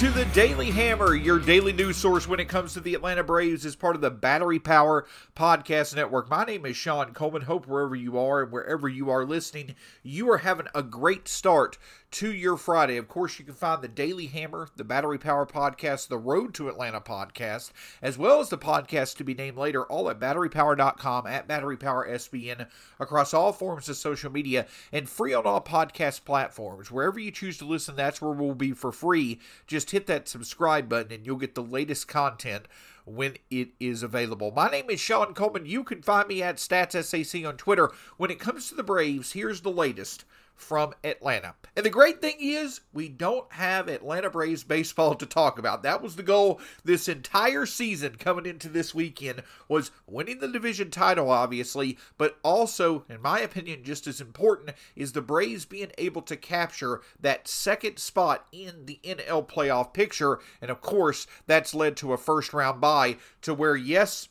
To the Daily Hammer, your daily news source when it comes to the Atlanta Braves as part of the Battery Power Podcast Network. My name is Shawn Coleman. Hope wherever you are and wherever you are listening, you are having a great start to your Friday. Of course, you can find the Daily Hammer, the Battery Power Podcast, the Road to Atlanta podcast, as well as the podcast to be named later, all at batterypower.com, at batterypowersbn, across all forms of social media, and free on all podcast platforms. Wherever you choose to listen, that's where we'll be for free. Just hit that subscribe button and you'll get the latest content when it is available. My name is Shawn Coleman. You can find me at StatsSAC on Twitter. When it comes to the Braves, here's the latest from Atlanta. And the great thing is, we don't have Atlanta Braves baseball to talk about. That was the goal this entire season coming into this weekend was winning the division title obviously, but also in my opinion just as important is the Braves being able to capture that second spot in the NL playoff picture. And of course, that's led to a first round bye to where yes,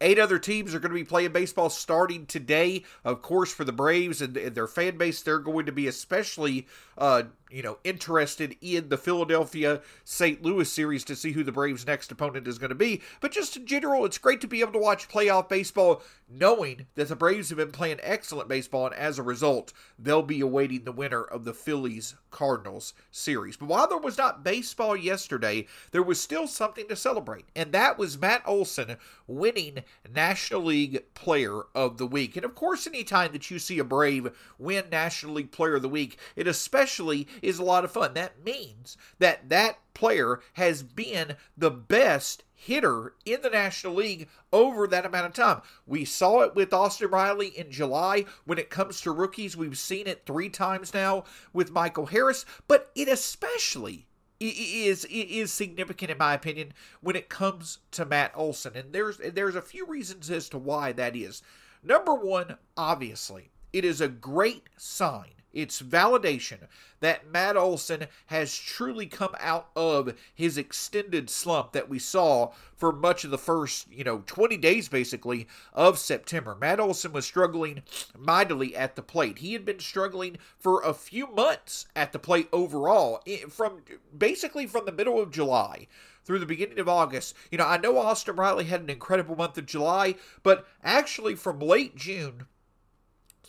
Eight other teams are going to be playing baseball starting today. Of course, for the Braves and, and their fan base, they're going to be especially uh, you know, interested in the Philadelphia St. Louis series to see who the Braves' next opponent is going to be. But just in general, it's great to be able to watch playoff baseball knowing that the Braves have been playing excellent baseball, and as a result, they'll be awaiting the winner of the Phillies Cardinals series. But while there was not baseball yesterday, there was still something to celebrate, and that was Matt Olson winning National League Player of the Week. And of course, anytime that you see a Brave win National League Player of the Week, it especially is a lot of fun. That means that that player has been the best hitter in the National League over that amount of time. We saw it with Austin Riley in July. When it comes to rookies, we've seen it three times now with Michael Harris, but it especially is is significant in my opinion when it comes to Matt Olson. And there's there's a few reasons as to why that is. Number one, obviously, it is a great sign it's validation that Matt Olson has truly come out of his extended slump that we saw for much of the first, you know, 20 days basically of September. Matt Olson was struggling mightily at the plate. He had been struggling for a few months at the plate overall, from basically from the middle of July through the beginning of August. You know, I know Austin Riley had an incredible month of July, but actually from late June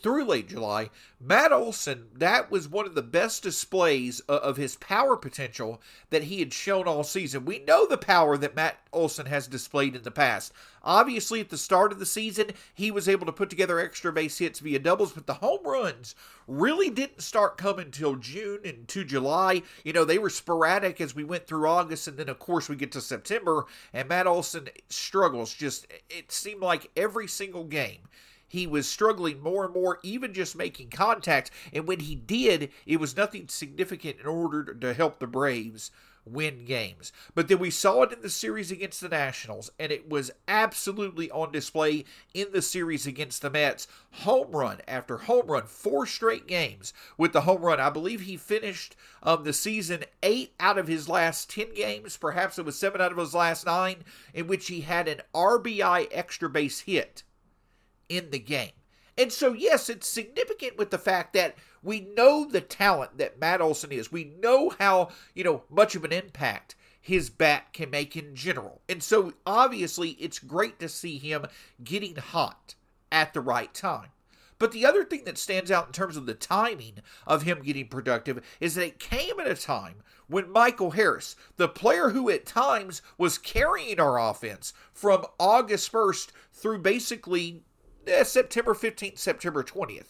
through late July, Matt Olson, that was one of the best displays uh, of his power potential that he had shown all season. We know the power that Matt Olson has displayed in the past. Obviously, at the start of the season, he was able to put together extra base hits via doubles, but the home runs really didn't start coming until June and to July. You know, they were sporadic as we went through August, and then, of course, we get to September, and Matt Olson struggles. Just, it seemed like every single game he was struggling more and more, even just making contact. And when he did, it was nothing significant in order to help the Braves win games. But then we saw it in the series against the Nationals, and it was absolutely on display in the series against the Mets. Home run after home run, four straight games with the home run. I believe he finished um, the season eight out of his last 10 games. Perhaps it was seven out of his last nine, in which he had an RBI extra base hit in the game. And so, yes, it's significant with the fact that we know the talent that Matt Olson is. We know how, you know, much of an impact his bat can make in general. And so, obviously, it's great to see him getting hot at the right time. But the other thing that stands out in terms of the timing of him getting productive is that it came at a time when Michael Harris, the player who at times was carrying our offense from August 1st through basically eh, September 15th, September 20th.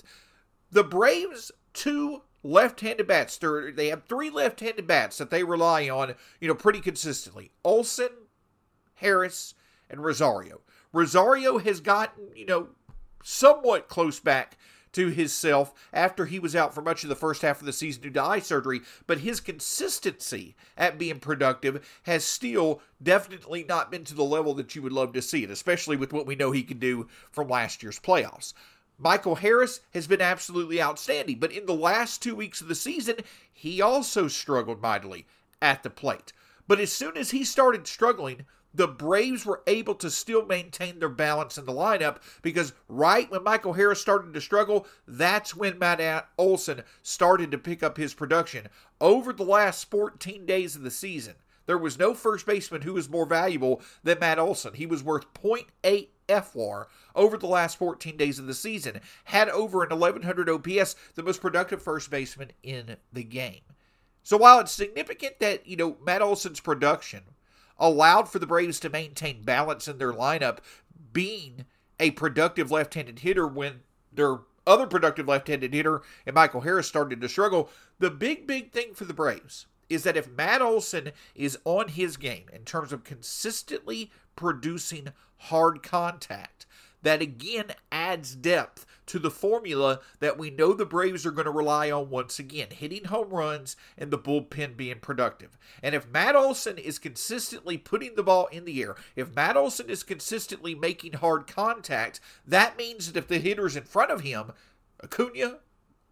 The Braves two left-handed bats. They're, they have three left-handed bats that they rely on, you know, pretty consistently. Olson, Harris, and Rosario. Rosario has gotten, you know, somewhat close back to his self after he was out for much of the first half of the season due to eye surgery, but his consistency at being productive has still definitely not been to the level that you would love to see it, especially with what we know he can do from last year's playoffs. Michael Harris has been absolutely outstanding, but in the last two weeks of the season, he also struggled mightily at the plate. But as soon as he started struggling, the Braves were able to still maintain their balance in the lineup because right when Michael Harris started to struggle, that's when Matt Olson started to pick up his production. Over the last 14 days of the season, there was no first baseman who was more valuable than Matt Olson. He was worth 0.8 FWAR over the last 14 days of the season, had over an 1100 OPS, the most productive first baseman in the game. So while it's significant that, you know, Matt Olson's production allowed for the Braves to maintain balance in their lineup, being a productive left handed hitter when their other productive left handed hitter and Michael Harris started to struggle. The big, big thing for the Braves is that if Matt Olson is on his game in terms of consistently producing hard contact, that again adds depth to the formula that we know the Braves are going to rely on once again hitting home runs and the bullpen being productive. And if Matt Olson is consistently putting the ball in the air, if Matt Olson is consistently making hard contact, that means that if the hitters in front of him, Acuna,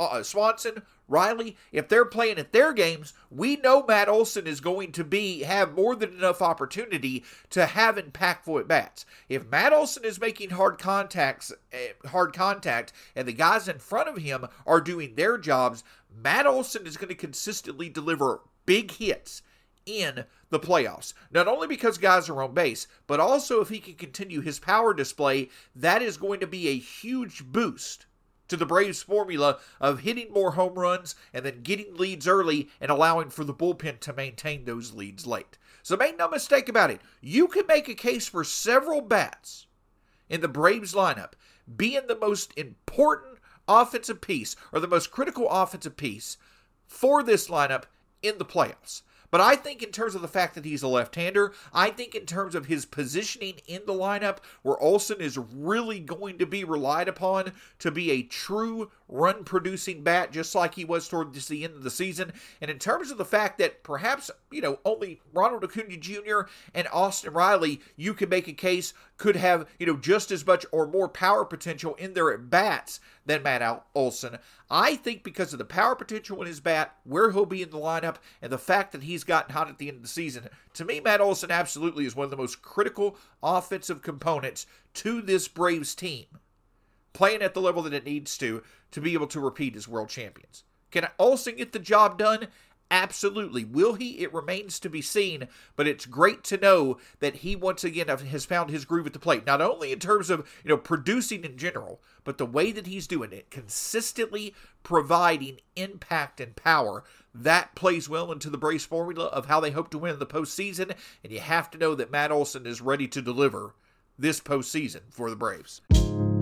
uh, Swanson, Riley, if they're playing at their games, we know Matt Olson is going to be have more than enough opportunity to have impactful at bats. If Matt Olson is making hard contacts, uh, hard contact, and the guys in front of him are doing their jobs, Matt Olson is going to consistently deliver big hits in the playoffs. Not only because guys are on base, but also if he can continue his power display, that is going to be a huge boost to the Braves' formula of hitting more home runs and then getting leads early and allowing for the bullpen to maintain those leads late. So make no mistake about it, you can make a case for several bats in the Braves lineup being the most important offensive piece or the most critical offensive piece for this lineup in the playoffs. But I think, in terms of the fact that he's a left hander, I think, in terms of his positioning in the lineup, where Olson is really going to be relied upon to be a true run producing bat, just like he was towards the end of the season. And in terms of the fact that perhaps, you know, only Ronald Acuna Jr. and Austin Riley, you could make a case, could have, you know, just as much or more power potential in their at bats than Matt Olson. I think because of the power potential in his bat, where he'll be in the lineup, and the fact that he's gotten hot at the end of the season, to me, Matt Olson absolutely is one of the most critical offensive components to this Braves team, playing at the level that it needs to to be able to repeat as world champions. Can Olson get the job done? Absolutely. Will he? It remains to be seen, but it's great to know that he once again has found his groove at the plate, not only in terms of, you know, producing in general, but the way that he's doing it, consistently providing impact and power. That plays well into the Braves formula of how they hope to win in the postseason, and you have to know that Matt Olson is ready to deliver this postseason for the Braves.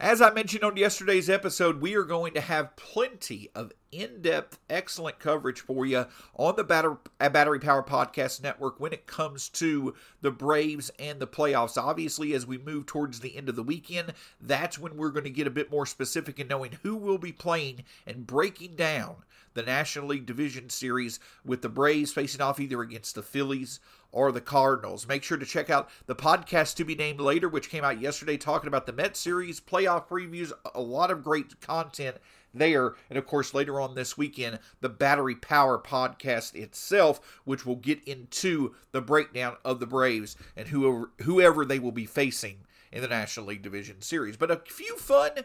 As I mentioned on yesterday's episode, we are going to have plenty of in depth, excellent coverage for you on the Batter- Battery Power Podcast Network when it comes to the Braves and the playoffs. Obviously, as we move towards the end of the weekend, that's when we're going to get a bit more specific in knowing who will be playing and breaking down the National League Division Series with the Braves facing off either against the Phillies or the Cardinals. Make sure to check out the podcast to be named later, which came out yesterday, talking about the Met Series, playoff previews, a lot of great content there. And of course, later on this weekend, the Battery Power podcast itself, which will get into the breakdown of the Braves and whoever, whoever they will be facing in the National League Division Series. But a few fun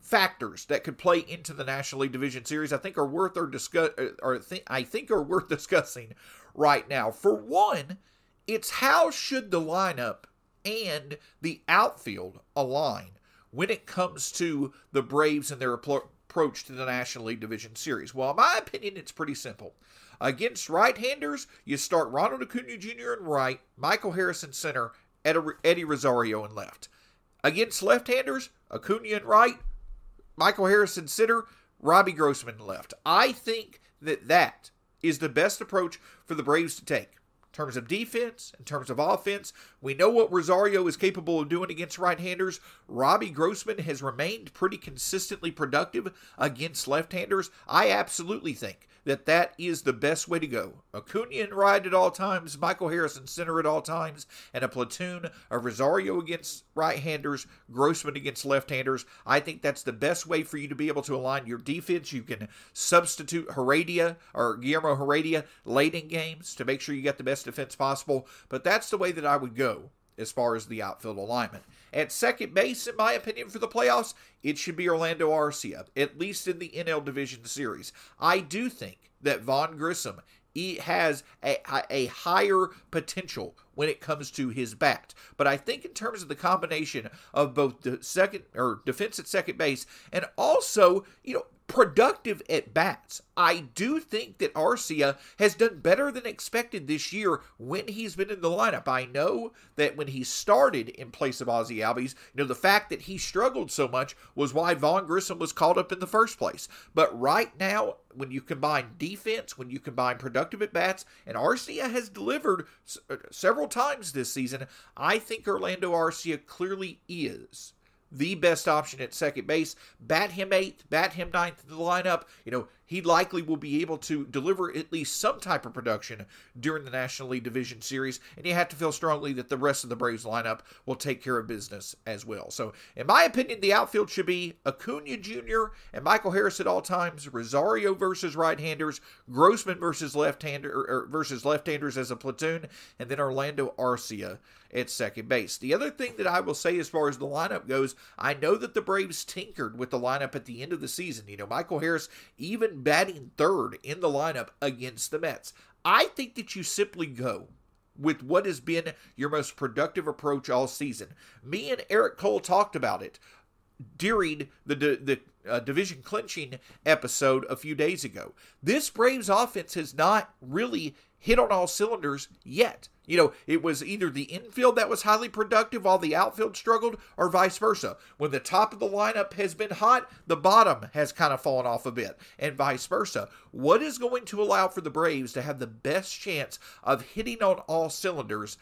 factors that could play into the National League Division Series I think are worth uh, or discuss or th- I think are worth discussing right now. For one, it's how should the lineup and the outfield align when it comes to the Braves and their approach to the National League Division Series? Well, in my opinion, it's pretty simple. Against right-handers, you start Ronald Acuna Jr. in right, Michael Harris in center, Eddie Rosario in left. Against left-handers, Acuna in right, Michael Harris in center, Robbie Grossman left. I think that that is the best approach for the Braves to take. In terms of defense, in terms of offense, we know what Rosario is capable of doing against right handers. Robbie Grossman has remained pretty consistently productive against left handers. I absolutely think that that is the best way to go. Acuna in right at all times, Michael Harris in center at all times, and a platoon of Rosario against right-handers, Grossman against left-handers. I think that's the best way for you to be able to align your defense. You can substitute Heredia or Guillermo Heredia late in games to make sure you get the best defense possible, but that's the way that I would go as far as the outfield alignment. At second base, in my opinion, for the playoffs, it should be Orlando Arcia, at least in the NL Division Series. I do think that Vaughn Grissom he has a, a higher potential when it comes to his bat. But I think in terms of the combination of both the second or defense at second base and also, you know, productive at bats. I do think that Arcia has done better than expected this year when he's been in the lineup. I know that when he started in place of Ozzie Albies, you know, the fact that he struggled so much was why Vaughn Grissom was called up in the first place. But right now, when you combine defense, when you combine productive at bats, and Arcia has delivered uh, several times this season, I think Orlando Arcia clearly is the best option at second base. Bat him eighth, bat him ninth in the lineup. You know, he likely will be able to deliver at least some type of production during the National League Division Series, and you have to feel strongly that the rest of the Braves lineup will take care of business as well. So, in my opinion, the outfield should be Acuna Jr. and Michael Harris at all times, Rosario versus right-handers, Grossman versus left-hander versus left-handers as a platoon, and then Orlando Arcia at second base. The other thing that I will say as far as the lineup goes, I know that the Braves tinkered with the lineup at the end of the season. You know, Michael Harris even batting third in the lineup against the Mets. I think that you simply go with what has been your most productive approach all season. Me and Eric Cole talked about it during the the uh, division clinching episode a few days ago. This Braves offense has not really hit on all cylinders yet. You know, it was either the infield that was highly productive while the outfield struggled, or vice versa. When the top of the lineup has been hot, the bottom has kind of fallen off a bit, and vice versa. What is going to allow for the Braves to have the best chance of hitting on all cylinders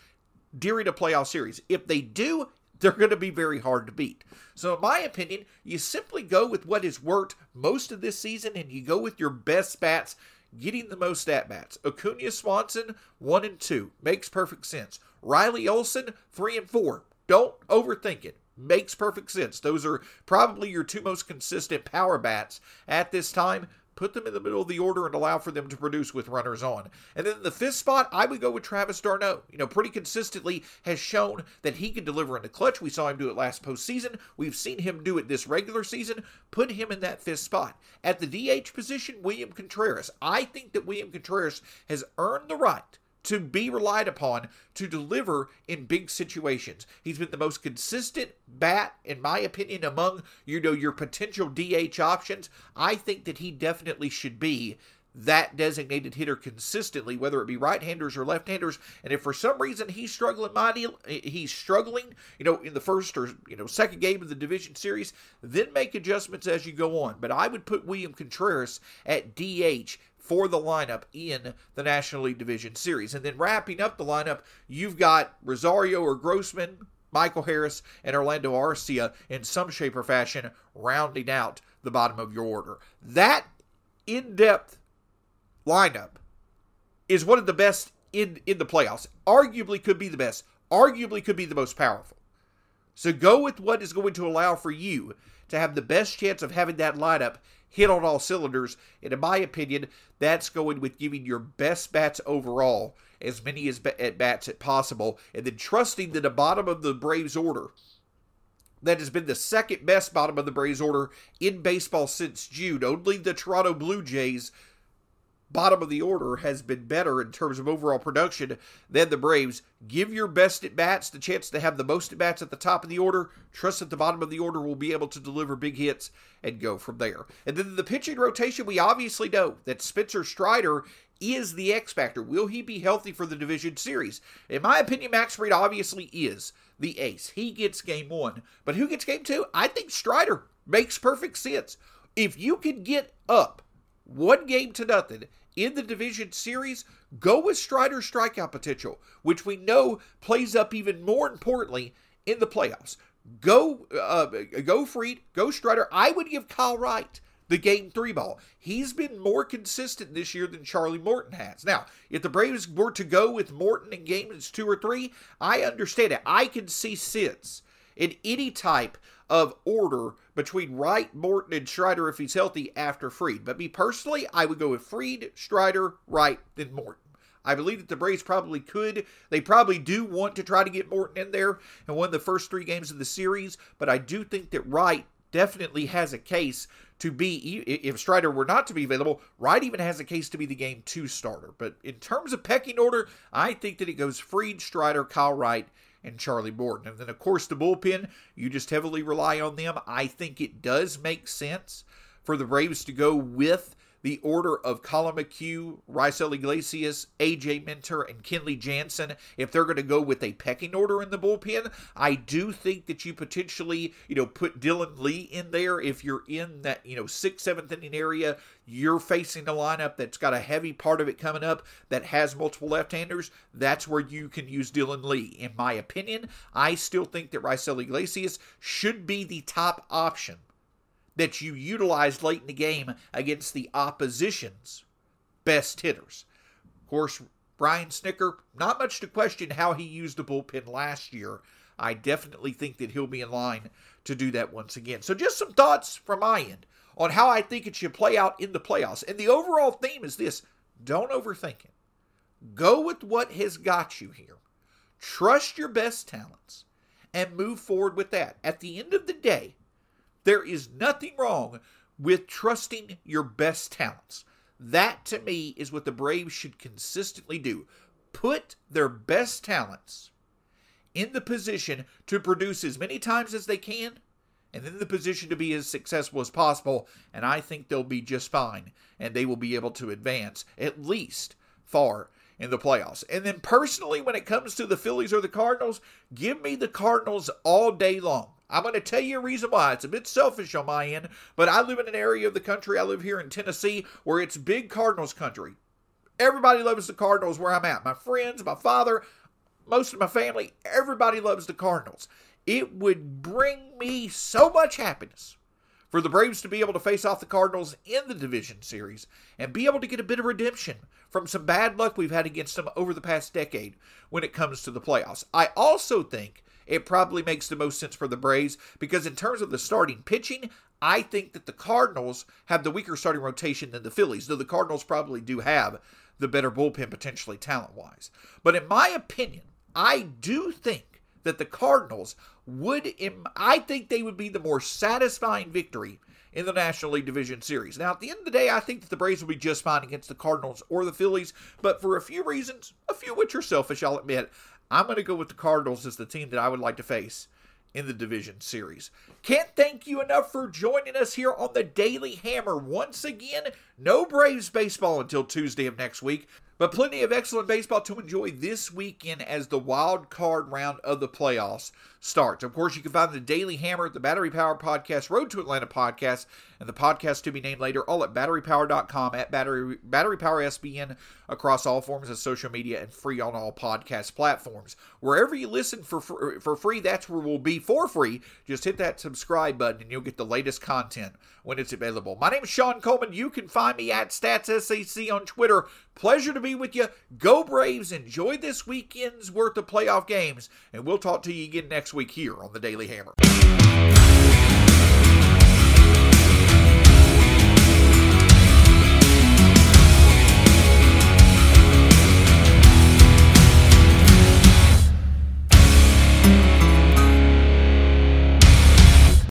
during a playoff series? If they do, they're going to be very hard to beat. So, in my opinion, you simply go with what has worked most of this season and you go with your best bats getting the most at bats. Acuna Swanson, 1 and 2. Makes perfect sense. Riley Olson, 3 and 4. Don't overthink it. Makes perfect sense. Those are probably your two most consistent power bats at this time put them in the middle of the order and allow for them to produce with runners on. And then the fifth spot, I would go with Travis d'Arnaud. You know, pretty consistently has shown that he can deliver in the clutch. We saw him do it last postseason. We've seen him do it this regular season. Put him in that fifth spot. At the DH position, William Contreras. I think that William Contreras has earned the right to be relied upon to deliver in big situations. He's been the most consistent bat, in my opinion, among you know your potential DH options. I think that he definitely should be that designated hitter consistently, whether it be right-handers or left-handers. And if for some reason he's struggling mighty, eh, he's struggling, you know, in the first or you know second game of the division series, then make adjustments as you go on. But I would put William Contreras at DH for the lineup in the National League Division Series. And then wrapping up the lineup, you've got Rosario or Grossman, Michael Harris, and Orlando Arcia in some shape or fashion rounding out the bottom of your order. That in depth lineup is one of the best in, in the playoffs. Arguably could be the best, arguably could be the most powerful. So go with what is going to allow for you to have the best chance of having that lineup hit on all cylinders. And in my opinion, that's going with giving your best bats overall as many as at bats as possible, and then trusting that the bottom of the Braves order that has been the second best bottom of the Braves order in baseball since June. Only the Toronto Blue Jays bottom of the order has been better in terms of overall production than the Braves. Give your best at bats the chance to have the most at bats at the top of the order. Trust that the bottom of the order will be able to deliver big hits and go from there. And then the pitching rotation, we obviously know that Spencer Strider is the X factor. Will he be healthy for the division series? In my opinion, Max Fried obviously is the ace. He gets game one. But who gets game two? I think Strider makes perfect sense. If you can get up one game to nothing in the division series, go with Strider's strikeout potential, which we know plays up even more importantly in the playoffs. Go, uh, go Fried, go Strider. I would give Kyle Wright the game three ball. He's been more consistent this year than Charlie Morton has. Now, if the Braves were to go with Morton in games two or three, I understand it. I can see sense in any type of order between Wright, Morton, and Strider if he's healthy after Fried. But me personally, I would go with Fried, Strider, Wright, then Morton. I believe that the Braves probably could. They probably do want to try to get Morton in there and win the first three games of the series, but I do think that Wright definitely has a case to be, if Strider were not to be available, Wright even has a case to be the game two starter. But in terms of pecking order, I think that it goes Fried, Strider, Kyle Wright, and Charlie Morton. And then, of course, the bullpen, you just heavily rely on them. I think it does make sense for the Braves to go with the order of Collin McHugh, Raisel Iglesias, AJ Minter, and Kenley Jansen, if they're going to go with a pecking order in the bullpen, I do think that you potentially, you know, put Dylan Lee in there if you're in that, you know, sixth, seventh inning area. You're facing a lineup that's got a heavy part of it coming up that has multiple left-handers. That's where you can use Dylan Lee. In my opinion, I still think that Raisel Iglesias should be the top option that you utilized late in the game against the opposition's best hitters. Of course, Brian Snitker, not much to question how he used the bullpen last year. I definitely think that he'll be in line to do that once again. So, just some thoughts from my end on how I think it should play out in the playoffs. And the overall theme is this don't overthink it. Go with what has got you here. Trust your best talents and move forward with that. At the end of the day, there is nothing wrong with trusting your best talents. That to me is what the Braves should consistently do. Put their best talents in the position to produce as many times as they can and in the position to be as successful as possible. And I think they'll be just fine and they will be able to advance at least far in the playoffs. And then personally, when it comes to the Phillies or the Cardinals, give me the Cardinals all day long. I'm going to tell you a reason why. It's a bit selfish on my end, but I live in an area of the country. I live here in Tennessee where it's big Cardinals country. Everybody loves the Cardinals where I'm at. My friends, my father, most of my family, everybody loves the Cardinals. It would bring me so much happiness for the Braves to be able to face off the Cardinals in the division series and be able to get a bit of redemption from some bad luck we've had against them over the past decade when it comes to the playoffs. I also think it probably makes the most sense for the Braves because, in terms of the starting pitching, I think that the Cardinals have the weaker starting rotation than the Phillies, though the Cardinals probably do have the better bullpen potentially talent wise. But in my opinion, I do think that the Cardinals would, I think they would be the more satisfying victory in the National League Division Series. Now, at the end of the day, I think that the Braves will be just fine against the Cardinals or the Phillies, but for a few reasons, a few which are selfish, I'll admit, I'm going to go with the Cardinals as the team that I would like to face in the division series. Can't thank you enough for joining us here on the Daily Hammer. Once again, no Braves baseball until Tuesday of next week. But plenty of excellent baseball to enjoy this weekend as the wild card round of the playoffs starts. Of course, you can find the Daily Hammer, the Battery Power Podcast, Road to Atlanta podcast, and the podcast to be named later, all at batterypower.com, at Battery, Battery Power SBN, across all forms of social media and free on all podcast platforms. Wherever you listen for, for, free, that's where we'll be for free. Just hit that subscribe button and you'll get the latest content when it's available. My name is Shawn Coleman. You can find me at StatsSAC on Twitter. Pleasure to be with you. Go Braves. Enjoy this weekend's worth of playoff games, and we'll talk to you again next week here on the Daily Hammer.